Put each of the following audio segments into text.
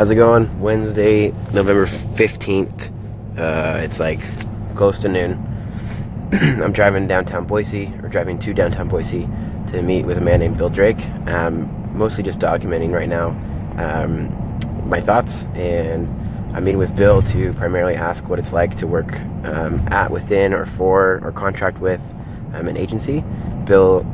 How's it going? Wednesday, November 15th. Uh, it's like close to noon. I'm driving downtown Boise, or driving to downtown Boise to meet with a man named Bill Drake. I'm mostly just documenting right now um, my thoughts, and I'm meeting with Bill to primarily ask what it's like to work um, at, within, or for, or contract with um, an agency. Bill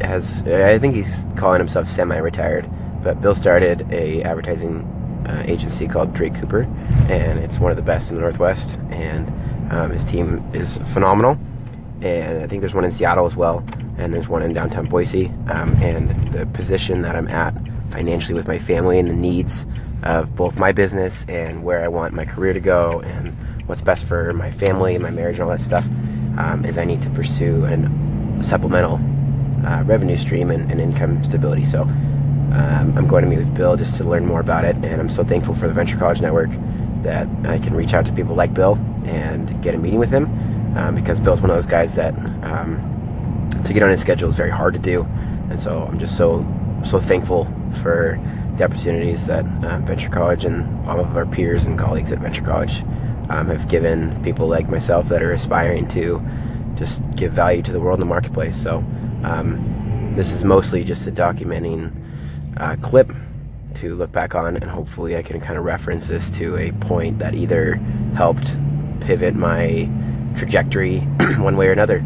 has, I think he's calling himself semi-retired, but Bill started a advertising uh, agency called Drake Cooper, and it's one of the best in the Northwest. And um, his team is phenomenal. And I think there's one in Seattle as well, and there's one in downtown Boise. Um, and the position that I'm at financially with my family and the needs of both my business and where I want my career to go and what's best for my family and my marriage and all that stuff um, is I need to pursue a supplemental uh, revenue stream and, and income stability. So um, I'm going to meet with Bill just to learn more about it, and I'm so thankful for the Venture College Network that I can reach out to people like Bill and get a meeting with him um, because Bill's one of those guys that um, to get on his schedule is very hard to do, and so I'm just so so thankful for the opportunities that uh, Venture College and all of our peers and colleagues at Venture College um, have given people like myself that are aspiring to just give value to the world in the marketplace. So um, this is mostly just a documenting uh, clip to look back on, and hopefully I can kind of reference this to a point that either helped pivot my trajectory one way or another.